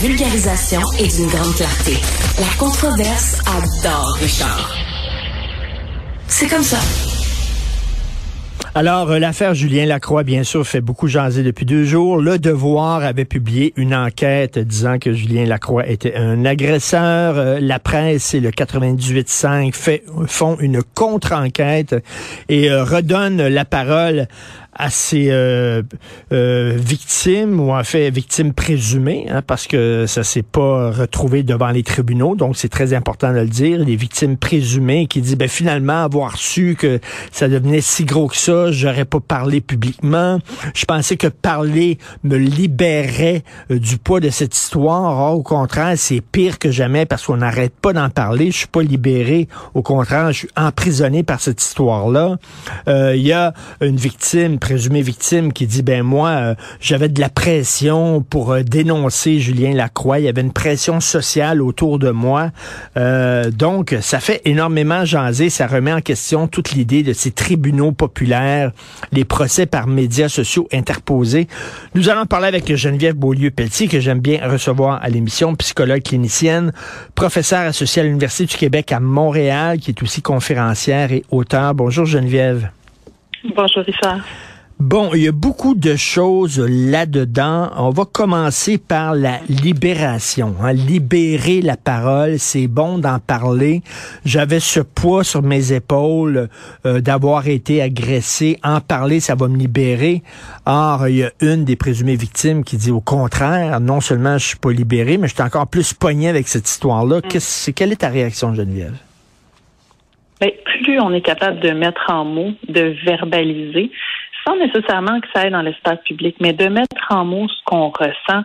vulgarisation et d'une grande clarté. La controverse adore Richard. C'est comme ça. Alors, euh, l'affaire Julien Lacroix, bien sûr, fait beaucoup jaser depuis deux jours. Le Devoir avait publié une enquête disant que Julien Lacroix était un agresseur. Euh, la presse et le 98.5 fait, font une contre-enquête et euh, redonnent la parole à ces victimes ou en fait victimes présumées, hein, parce que ça s'est pas retrouvé devant les tribunaux, donc c'est très important de le dire. Les victimes présumées qui disent ben finalement avoir su que ça devenait si gros que ça, j'aurais pas parlé publiquement. Je pensais que parler me libérait euh, du poids de cette histoire. Or, au contraire, c'est pire que jamais parce qu'on n'arrête pas d'en parler. Je suis pas libéré. Au contraire, je suis emprisonné par cette histoire-là. Il y a une victime présumé victime qui dit ben moi euh, j'avais de la pression pour euh, dénoncer Julien Lacroix, il y avait une pression sociale autour de moi. Euh, donc ça fait énormément jaser, ça remet en question toute l'idée de ces tribunaux populaires, les procès par médias sociaux interposés. Nous allons parler avec Geneviève Beaulieu-Pelletier que j'aime bien recevoir à l'émission, psychologue clinicienne, professeure associée à l'Université du Québec à Montréal qui est aussi conférencière et auteur. Bonjour Geneviève. Bonjour Richard. Bon, il y a beaucoup de choses là-dedans. On va commencer par la libération. Hein. Libérer la parole, c'est bon d'en parler. J'avais ce poids sur mes épaules euh, d'avoir été agressé. En parler, ça va me libérer. Or, il y a une des présumées victimes qui dit au contraire, non seulement je suis pas libéré, mais je suis encore plus pogné avec cette histoire-là. Mm. quelle est ta réaction, Geneviève? Ben, plus on est capable de mettre en mots, de verbaliser, sans nécessairement que ça aille dans l'espace public, mais de mettre en mots ce qu'on ressent,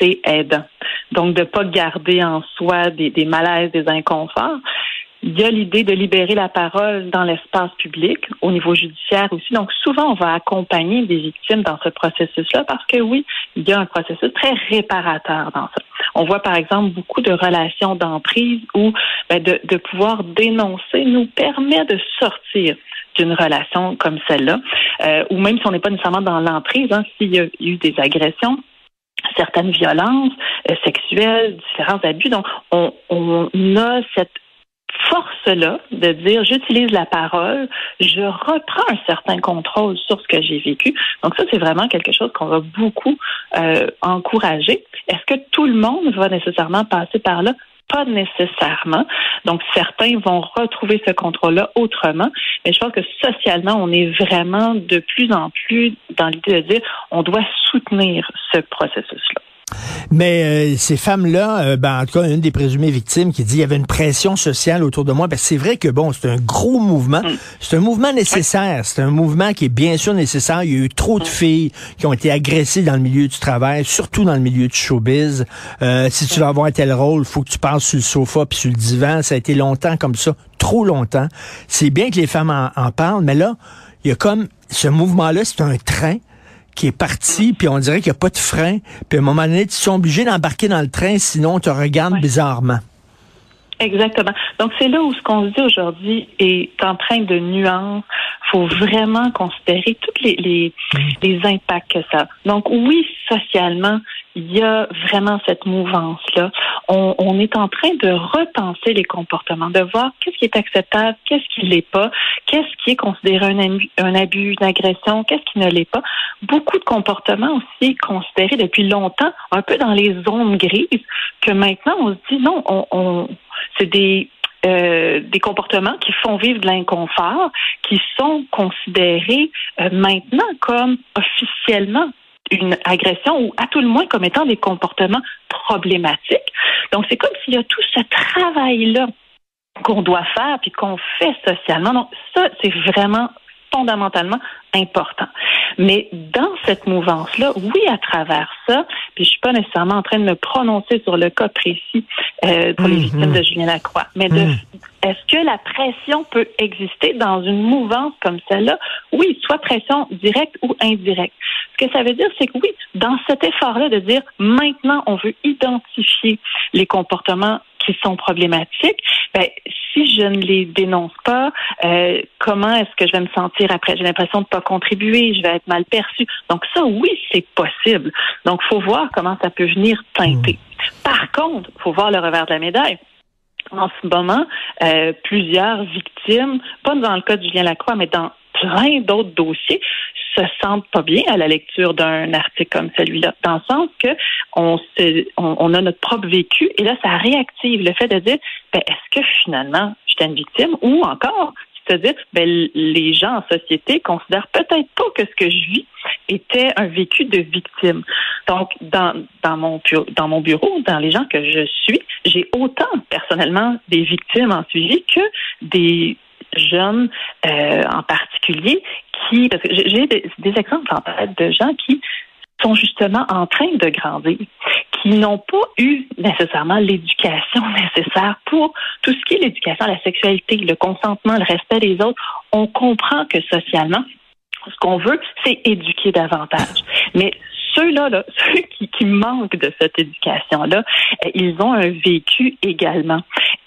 c'est aidant. Donc, de ne pas garder en soi des, des malaises, des inconforts. Il y a l'idée de libérer la parole dans l'espace public, au niveau judiciaire aussi. Donc, souvent, on va accompagner des victimes dans ce processus-là parce que oui, il y a un processus très réparateur dans ça. On voit, par exemple, beaucoup de relations d'emprise où ben, de, de pouvoir dénoncer nous permet de sortir d'une relation comme celle-là, euh, ou même si on n'est pas nécessairement dans l'emprise, hein, s'il y a eu des agressions, certaines violences euh, sexuelles, différents abus. Donc, on, on a cette force-là de dire j'utilise la parole, je reprends un certain contrôle sur ce que j'ai vécu. Donc ça, c'est vraiment quelque chose qu'on va beaucoup euh, encourager. Est-ce que tout le monde va nécessairement passer par là? Pas nécessairement. Donc, certains vont retrouver ce contrôle-là autrement. Mais je pense que socialement, on est vraiment de plus en plus dans l'idée de dire on doit soutenir ce processus-là. Mais euh, ces femmes-là, euh, ben, en tout cas, une des présumées victimes qui dit qu'il y avait une pression sociale autour de moi. Ben, c'est vrai que bon, c'est un gros mouvement. Mm. C'est un mouvement nécessaire. C'est un mouvement qui est bien sûr nécessaire. Il y a eu trop de mm. filles qui ont été agressées dans le milieu du travail, surtout dans le milieu du showbiz. Euh, si tu veux avoir un tel rôle, il faut que tu parles sur le sofa puis sur le divan. Ça a été longtemps comme ça, trop longtemps. C'est bien que les femmes en, en parlent, mais là, il y a comme ce mouvement-là, c'est un train qui est parti, puis on dirait qu'il n'y a pas de frein. Puis à un moment donné, tu sont obligés d'embarquer dans le train, sinon on te regarde bizarrement. Exactement. Donc c'est là où ce qu'on se dit aujourd'hui est en train de nuance. faut vraiment considérer tous les, les, les impacts que ça. Donc oui, socialement, il y a vraiment cette mouvance-là. On, on, est en train de repenser les comportements, de voir qu'est-ce qui est acceptable, qu'est-ce qui ne l'est pas, qu'est-ce qui est considéré un, un abus, une agression, qu'est-ce qui ne l'est pas. Beaucoup de comportements aussi considérés depuis longtemps, un peu dans les zones grises, que maintenant on se dit non, on, on c'est des euh, des comportements qui font vivre de l'inconfort, qui sont considérés euh, maintenant comme officiellement une agression ou à tout le moins comme étant des comportements problématiques. Donc, c'est comme s'il y a tout ce travail-là qu'on doit faire puis qu'on fait socialement. Donc, ça, c'est vraiment fondamentalement important. Mais dans cette mouvance-là, oui, à travers ça, puis je suis pas nécessairement en train de me prononcer sur le cas précis euh, pour les victimes de mhm. Julien Lacroix, mais de mhm. est-ce que la pression peut exister dans une mouvance comme celle-là? Oui, soit pression directe ou indirecte. Ce que ça veut dire, c'est que oui, dans cet effort-là de dire maintenant, on veut identifier les comportements qui sont problématiques, ben, si je ne les dénonce pas, euh, comment est-ce que je vais me sentir après? J'ai l'impression de ne pas contribuer, je vais être mal perçu. Donc ça, oui, c'est possible. Donc, faut voir comment ça peut venir teinter. Par contre, il faut voir le revers de la médaille en ce moment, euh, plusieurs victimes, pas dans le cas de Julien Lacroix, mais dans plein d'autres dossiers, se sentent pas bien à la lecture d'un article comme celui-là, dans le sens que on, on, a notre propre vécu et là, ça réactive le fait de dire, ben, est-ce que finalement j'étais une victime ou encore c'est-à-dire, ben, les gens en société considèrent peut-être pas que ce que je vis était un vécu de victime. Donc, dans, dans, mon, bureau, dans les gens que je suis, j'ai autant personnellement des victimes en suivi que des jeunes euh, en particulier qui, j'ai des, des exemples en tête de gens qui sont justement en train de grandir, qui n'ont pas eu nécessairement l'éducation nécessaire pour tout ce qui est l'éducation à la sexualité, le consentement, le respect des autres. On comprend que socialement, ce qu'on veut, c'est éduquer davantage. Mais ceux-là, là, ceux qui, qui, manquent de cette éducation-là, euh, ils ont un vécu également.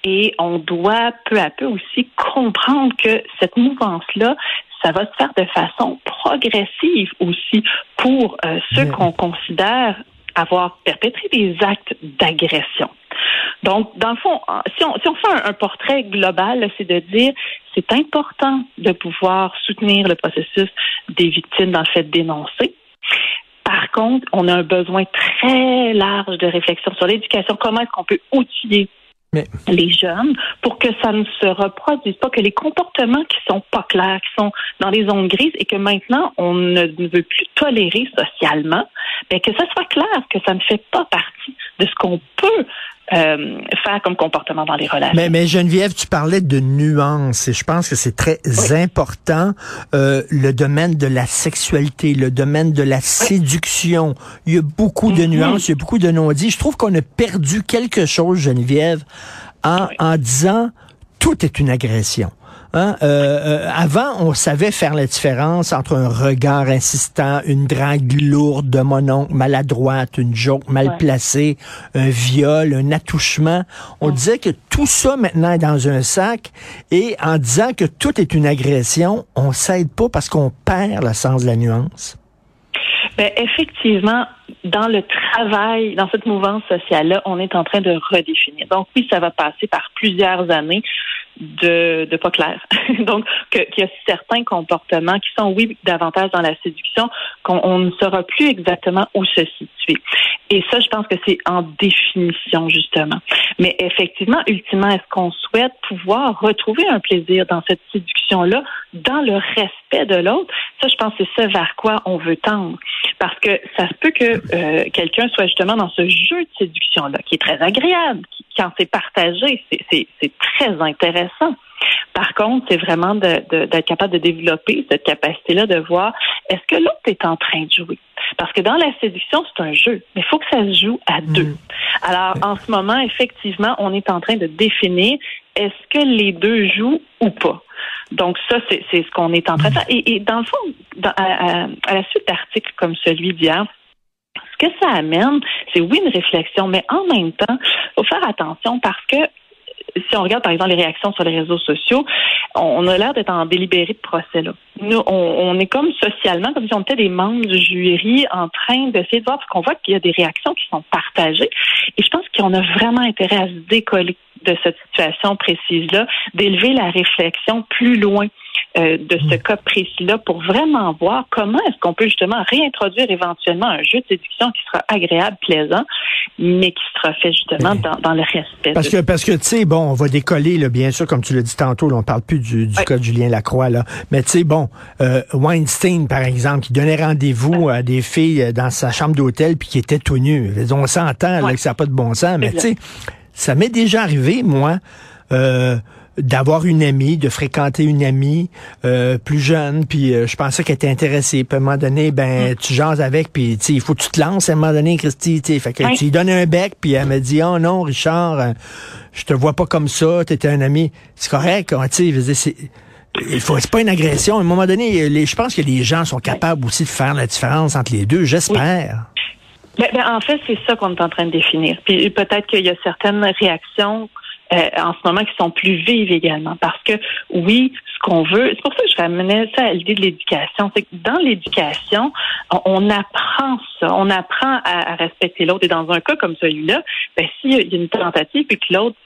Et on doit peu à peu aussi comprendre que cette mouvance-là, ça va se faire de façon progressive aussi pour euh, ceux qu'on considère avoir perpétré des actes d'agression. Donc, dans le fond, si on, si on fait un, portrait global, c'est de dire c'est important de pouvoir soutenir le processus des victimes dans le fait de dénoncer. Par contre, on a un besoin très large de réflexion sur l'éducation. Comment est-ce qu'on peut outiller les jeunes pour que ça ne se reproduise pas, que les comportements qui sont pas clairs, qui sont dans les zones grises et que maintenant on ne veut plus tolérer socialement, mais ben, que ça soit clair, que ça ne fait pas partie de ce qu'on peut euh, faire comme comportement dans les relations. Mais, mais Geneviève, tu parlais de nuances et je pense que c'est très important. Euh, le domaine de la sexualité, le domaine de la séduction, il y a beaucoup de mm-hmm. nuances, il y a beaucoup de non-dits. Je trouve qu'on a perdu quelque chose, Geneviève, en, en disant tout est une agression. Hein? Euh, euh, avant, on savait faire la différence entre un regard insistant, une drague lourde de mon maladroite, une joke mal placée, un viol, un attouchement. On disait que tout ça maintenant est dans un sac et en disant que tout est une agression, on s'aide pas parce qu'on perd le sens de la nuance. Ben, effectivement, dans le travail, dans cette mouvance sociale-là, on est en train de redéfinir. Donc oui, ça va passer par plusieurs années de, de pas clair. Donc, qu'il y a certains comportements qui sont, oui, davantage dans la séduction, qu'on ne saura plus exactement où se situer. Et ça, je pense que c'est en définition, justement. Mais effectivement, ultimement, est-ce qu'on souhaite pouvoir retrouver un plaisir dans cette séduction-là, dans le respect de l'autre? Ça, je pense que c'est ce vers quoi on veut tendre. Parce que ça se peut que euh, quelqu'un soit justement dans ce jeu de séduction-là, qui est très agréable, qui, quand c'est partagé, c'est très intéressant. Par contre, c'est vraiment d'être capable de développer cette capacité-là de voir est-ce que l'autre est en train de jouer? Parce que dans la séduction, c'est un jeu, mais il faut que ça se joue à deux. Mm. Alors, en ce moment, effectivement, on est en train de définir est-ce que les deux jouent ou pas. Donc ça, c'est ce qu'on est en train de faire. Et, dans le fond, à, à, la suite d'articles comme celui d'hier, ce que ça amène, c'est oui une réflexion, mais en même temps, il faut faire attention parce que si on regarde par exemple les réactions sur les réseaux sociaux, on a l'air d'être en délibéré de procès là. Nous, on, est comme socialement, comme si on était des membres du jury en train d'essayer de voir, parce qu'on voit qu'il y a des réactions qui sont partagées. Et je pense qu'on a vraiment intérêt à se décoller de cette situation précise-là, d'élever la réflexion plus loin euh, de ce hmm. cas précis-là pour vraiment voir comment est-ce qu'on peut justement réintroduire éventuellement un jeu de séduction qui sera agréable, plaisant, mais qui sera fait justement dans, le respect. Parce que, parce que tu sais, bon, on va décoller, là, bien sûr, comme tu l'as dit tantôt, là, on parle plus du, du cas de Julien Lacroix, là. Mais tu sais, bon, euh, Weinstein, par exemple, qui donnait rendez-vous à des filles euh, dans sa chambre d'hôtel puis qui était tout nu. On s'entend là, que ça n'a pas de bon sens, mais tu sais, ça m'est déjà arrivé, moi. Euh, d'avoir une amie, de fréquenter une amie euh, plus jeune, puis euh, je pensais qu'elle était intéressée. Puis à un moment donné, ben mm. tu jases avec, puis il faut que tu te lances à un moment donné, Christy. Fait que tu lui donnes un bec, puis elle me dit, oh non, Richard, euh, je te vois pas comme ça, tu étais un ami. C'est correct, hein, tu sais, c'est il faut c'est pas une agression. À un moment donné, les, je pense que les gens sont capables aussi de faire la différence entre les deux, j'espère. Ben, ben, en fait, c'est ça qu'on est en train de définir. Puis peut-être qu'il y a certaines réactions euh, en ce moment qui sont plus vives également. Parce que oui, qu'on veut. C'est pour ça que je ramenais ça à l'idée de l'éducation. C'est que dans l'éducation, on, apprend ça. On apprend à, respecter l'autre. Et dans un cas comme celui-là, ben, s'il y a une tentative et que l'autre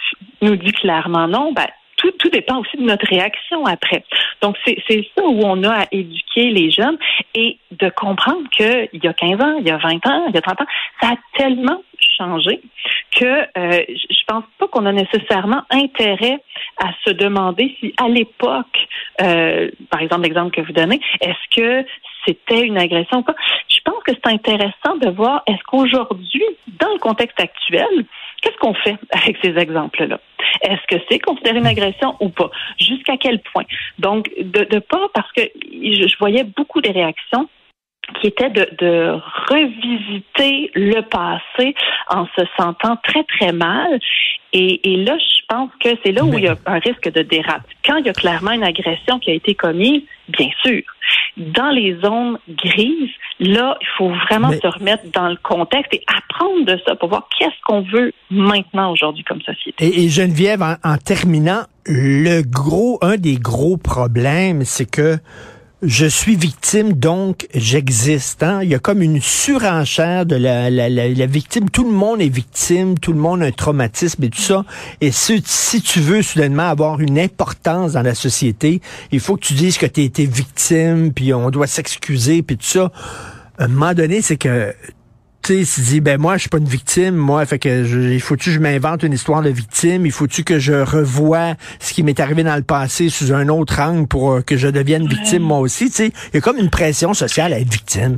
nous dit clairement non, ben, tout, tout dépend aussi de notre réaction après. Donc, c'est ça où on a à éduquer les jeunes et de comprendre qu'il y a 15 ans, il y a 20 ans, il y a 30 ans, ça a tellement changé que euh, je pense pas qu'on a nécessairement intérêt à se demander si à l'époque, euh, par exemple l'exemple que vous donnez, est-ce que c'était une agression ou pas. Je pense que c'est intéressant de voir est-ce qu'aujourd'hui, dans le contexte actuel, qu'est-ce qu'on fait avec ces exemples-là? Est-ce que c'est considéré une agression ou pas? Jusqu'à quel point? Donc, de, de pas, parce que je, voyais beaucoup de réactions qui étaient de, de, revisiter le passé en se sentant très, très mal. Et, et là, je pense que c'est là où il y a un risque de dérape. Quand il y a clairement une agression qui a été commise, bien sûr. Dans les zones grises, là, il faut vraiment se remettre dans le contexte et apprendre de ça pour voir qu'est-ce qu'on veut maintenant aujourd'hui comme société. Et, Geneviève, en terminant, le gros, un des gros problèmes, c'est que je suis victime, donc j'existe. Hein? Il y a comme une surenchère de la, la, la, victime. Tout le monde est victime, tout le monde a un traumatisme et tout ça. Et si, si tu veux soudainement avoir une importance dans la société, il faut que tu dises que tu as été victime, puis on doit s'excuser, puis tout ça. À un moment donné, c'est que tu sais, dit, ben moi, je suis pas une victime, moi, fait que il faut-tu que je m'invente une histoire de victime, il faut-tu que je revoie ce qui m'est arrivé dans le passé sous un autre angle pour euh, que je devienne victime moi aussi, tu sais. Il y a comme une pression sociale à être victime.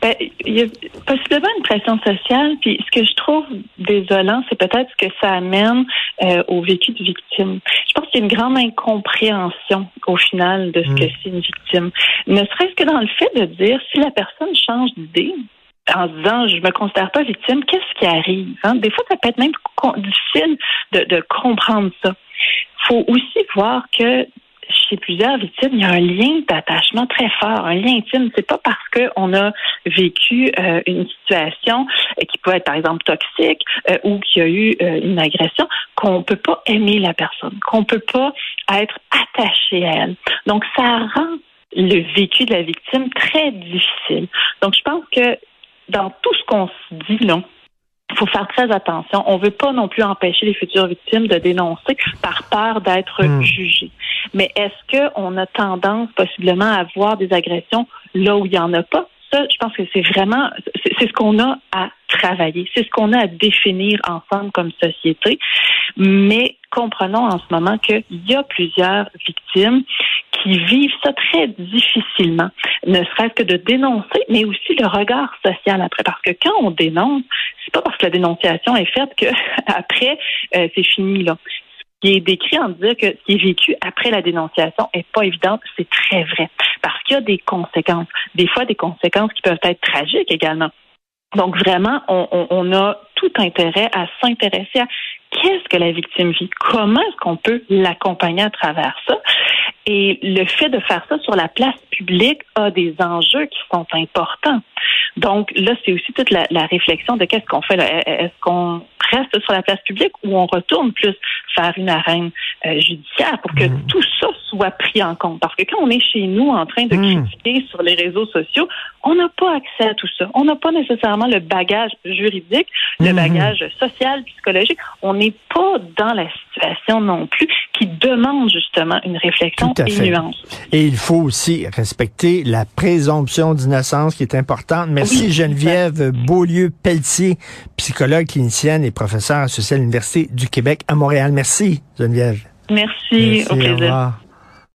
Ben, il y a possiblement une pression sociale, puis ce que je trouve désolant, c'est peut-être ce que ça amène euh, au vécu de victime. Je pense qu'il y a une grande incompréhension au final de ce que mm. c'est une victime. Ne serait-ce que dans le fait de dire si la personne change d'idée, en disant je me considère pas victime, qu'est-ce qui arrive? Hein? Des fois, ça peut être même difficile de, de comprendre ça. Il faut aussi voir que chez plusieurs victimes, il y a un lien d'attachement très fort, un lien intime. C'est pas parce qu'on a vécu euh, une situation euh, qui peut être par exemple toxique euh, ou qu'il y a eu une agression qu'on peut pas aimer la personne, qu'on peut pas être attaché à elle. Donc ça rend le vécu de la victime très difficile. Donc je pense que dans tout ce qu'on se dit là, il faut faire très attention. On ne veut pas non plus empêcher les futures victimes de dénoncer par peur d'être hmm. jugées. Mais est-ce qu'on a tendance possiblement à voir des agressions là où il n'y en a pas? Ça, je pense que c'est vraiment, c'est ce qu'on a à travailler, c'est ce qu'on a à définir ensemble comme société. Mais comprenons en ce moment qu'il y a plusieurs victimes qui vivent ça très difficilement, ne serait-ce que de dénoncer, mais aussi le regard social après. Parce que quand on dénonce, c'est pas parce que la dénonciation est faite que après euh, c'est fini là. Ce qui est décrit en disant que ce qui est vécu après la dénonciation est pas évident, c'est très vrai. Parce qu'il y a des conséquences, des fois des conséquences qui peuvent être tragiques également. Donc vraiment, on, on a tout intérêt à s'intéresser à qu'est-ce que la victime vit, comment est-ce qu'on peut l'accompagner à travers ça? Et le fait de faire ça sur la place publique a des enjeux qui sont importants. Donc là, c'est aussi toute la, réflexion de qu'est-ce qu'on fait. Est-ce qu'on reste sur la place publique ou on retourne plus faire une arène euh, judiciaire pour que mmh. tout ça soit pris en compte? Parce que quand on est chez nous en train de mmh. critiquer sur les réseaux sociaux, on n'a pas accès à tout ça. On n'a pas nécessairement le bagage juridique, le mmh. bagage social, psychologique. On n'est pas dans la situation non plus qui demande justement une réflexion et une nuance. Et il faut aussi respecter la présomption d'innocence qui est importante. Merci Geneviève Beaulieu-Pelletier, psychologue clinicienne et professeure associée à l'Université du Québec à Montréal. Merci Geneviève. Merci, Merci au plaisir.